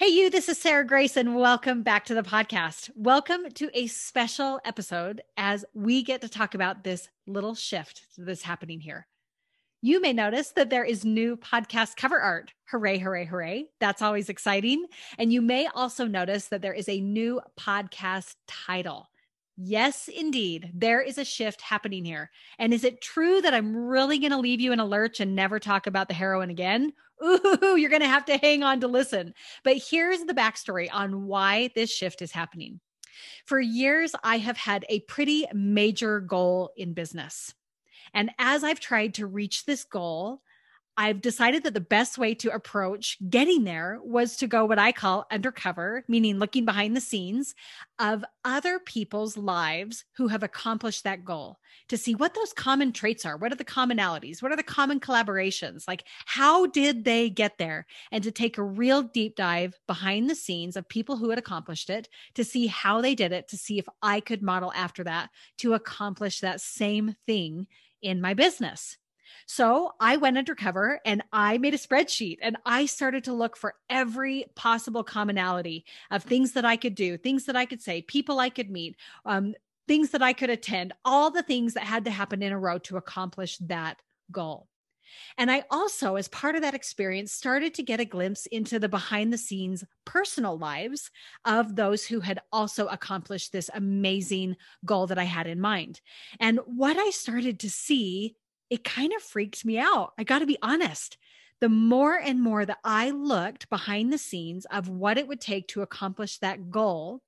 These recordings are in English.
Hey, you, this is Sarah Grace, and welcome back to the podcast. Welcome to a special episode as we get to talk about this little shift that's happening here. You may notice that there is new podcast cover art. Hooray, hooray, hooray. That's always exciting. And you may also notice that there is a new podcast title. Yes, indeed. There is a shift happening here. And is it true that I'm really going to leave you in a lurch and never talk about the heroine again? Ooh, you're going to have to hang on to listen. But here's the backstory on why this shift is happening. For years, I have had a pretty major goal in business. And as I've tried to reach this goal, I've decided that the best way to approach getting there was to go what I call undercover, meaning looking behind the scenes of other people's lives who have accomplished that goal to see what those common traits are. What are the commonalities? What are the common collaborations? Like, how did they get there? And to take a real deep dive behind the scenes of people who had accomplished it to see how they did it, to see if I could model after that to accomplish that same thing in my business. So I went undercover and I made a spreadsheet and I started to look for every possible commonality of things that I could do, things that I could say, people I could meet, um, things that I could attend, all the things that had to happen in a row to accomplish that goal. And I also, as part of that experience, started to get a glimpse into the behind the scenes personal lives of those who had also accomplished this amazing goal that I had in mind. And what I started to see it kind of freaked me out. I got to be honest. The more and more that I looked behind the scenes of what it would take to accomplish that goal,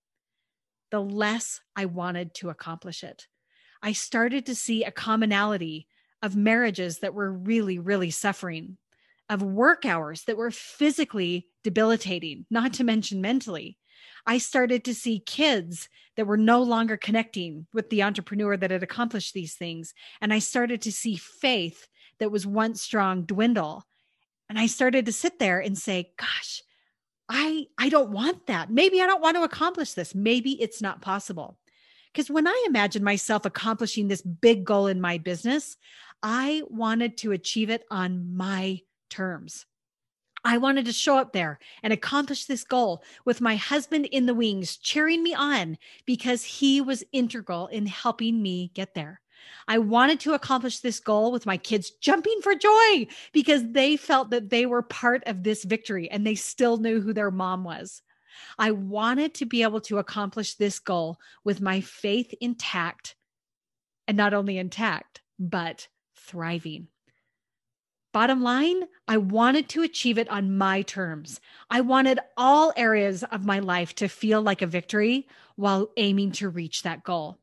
the less I wanted to accomplish it. I started to see a commonality of marriages that were really, really suffering, of work hours that were physically debilitating, not to mention mentally, I started to see kids that were no longer connecting with the entrepreneur that had accomplished these things. And I started to see faith that was once strong dwindle. And I started to sit there and say, gosh, I I don't want that. Maybe I don't want to accomplish this. Maybe it's not possible. Because when I imagined myself accomplishing this big goal in my business, I wanted to achieve it on my terms. I wanted to show up there and accomplish this goal with my husband in the wings, cheering me on because he was integral in helping me get there. I wanted to accomplish this goal with my kids jumping for joy because they felt that they were part of this victory and they still knew who their mom was. I wanted to be able to accomplish this goal with my faith intact and not only intact, but thriving. Bottom line, I wanted to achieve it on my terms. I wanted all areas of my life to feel like a victory while aiming to reach that goal.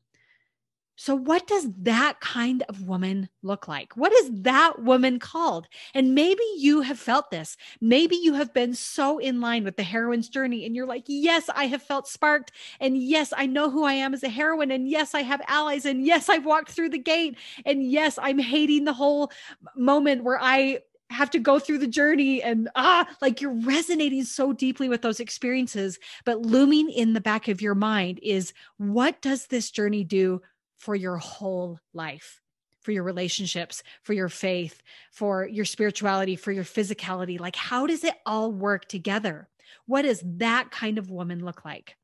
So, what does that kind of woman look like? What is that woman called? And maybe you have felt this. Maybe you have been so in line with the heroine's journey and you're like, yes, I have felt sparked. And yes, I know who I am as a heroine. And yes, I have allies. And yes, I've walked through the gate. And yes, I'm hating the whole moment where I have to go through the journey and ah like you're resonating so deeply with those experiences but looming in the back of your mind is what does this journey do for your whole life for your relationships, for your faith, for your spirituality, for your physicality. Like, how does it all work together? What does that kind of woman look like?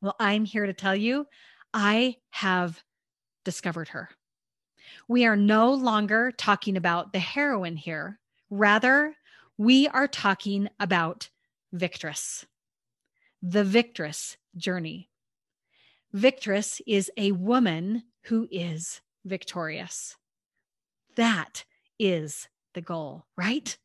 Well, I'm here to tell you, I have discovered her. We are no longer talking about the heroine here. Rather, we are talking about victress, the victress journey. Victress is a woman who is victorious. That is the goal, right?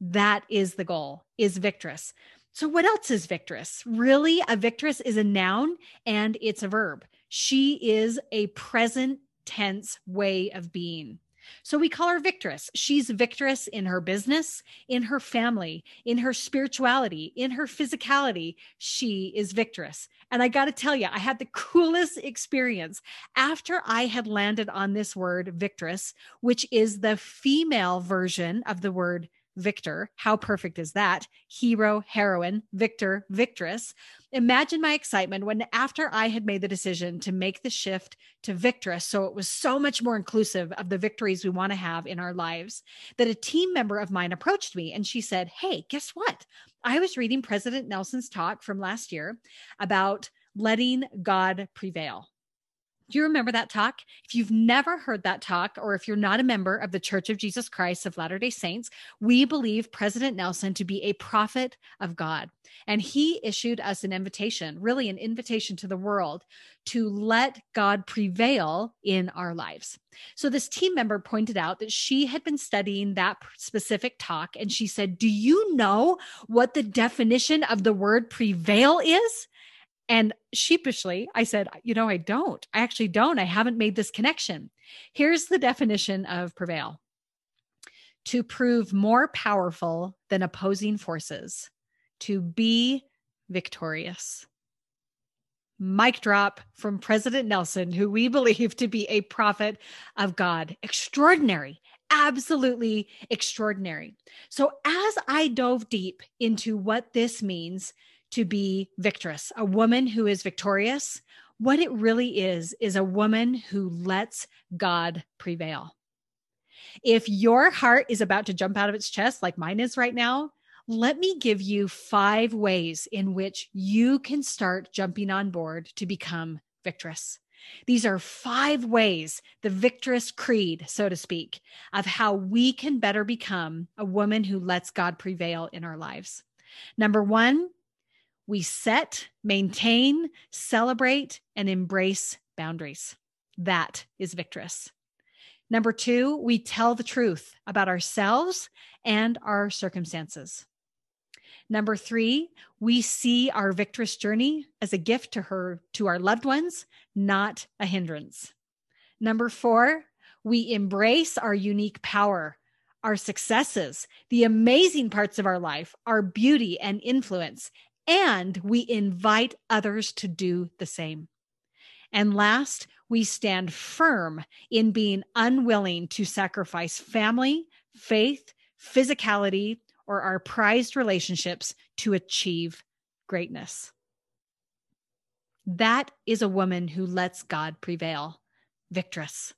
That is the goal, is victress. So, what else is victress? Really, a victress is a noun and it's a verb. She is a present tense way of being. So we call her victress. She's victorious in her business, in her family, in her spirituality, in her physicality. She is victress. And I got to tell you, I had the coolest experience after I had landed on this word victorious, which is the female version of the word victor. How perfect is that? Hero, heroine, victor, victress. Imagine my excitement when, after I had made the decision to make the shift to victress, so it was so much more inclusive of the victories we want to have in our lives, that a team member of mine approached me and she said, Hey, guess what? I was reading President Nelson's talk from last year about letting God prevail. Do you remember that talk? If you've never heard that talk, or if you're not a member of the Church of Jesus Christ of Latter day Saints, we believe President Nelson to be a prophet of God. And he issued us an invitation, really an invitation to the world to let God prevail in our lives. So this team member pointed out that she had been studying that specific talk. And she said, Do you know what the definition of the word prevail is? And sheepishly, I said, You know, I don't. I actually don't. I haven't made this connection. Here's the definition of prevail to prove more powerful than opposing forces, to be victorious. Mic drop from President Nelson, who we believe to be a prophet of God. Extraordinary, absolutely extraordinary. So, as I dove deep into what this means to be victorious, a woman who is victorious. What it really is, is a woman who lets God prevail. If your heart is about to jump out of its chest, like mine is right now, let me give you five ways in which you can start jumping on board to become victorious. These are five ways, the victorious creed, so to speak, of how we can better become a woman who lets God prevail in our lives. Number one, we set, maintain, celebrate, and embrace boundaries. That is victorious. Number two, we tell the truth about ourselves and our circumstances. Number three, we see our victorious journey as a gift to her, to our loved ones, not a hindrance. Number four, we embrace our unique power, our successes, the amazing parts of our life, our beauty and influence, and we invite others to do the same. And last, we stand firm in being unwilling to sacrifice family, faith, physicality, or our prized relationships to achieve greatness. That is a woman who lets God prevail, victorious.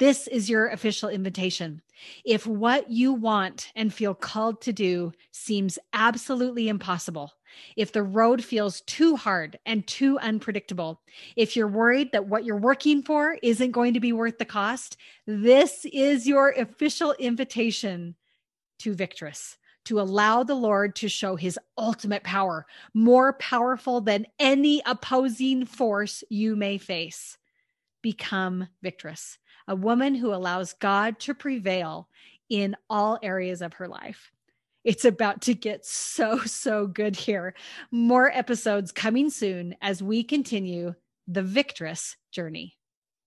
This is your official invitation. If what you want and feel called to do seems absolutely impossible, if the road feels too hard and too unpredictable, if you're worried that what you're working for isn't going to be worth the cost, this is your official invitation to victorious, to allow the Lord to show his ultimate power, more powerful than any opposing force you may face. Become victorious, a woman who allows God to prevail in all areas of her life. It's about to get so, so good here. More episodes coming soon as we continue the victorious journey.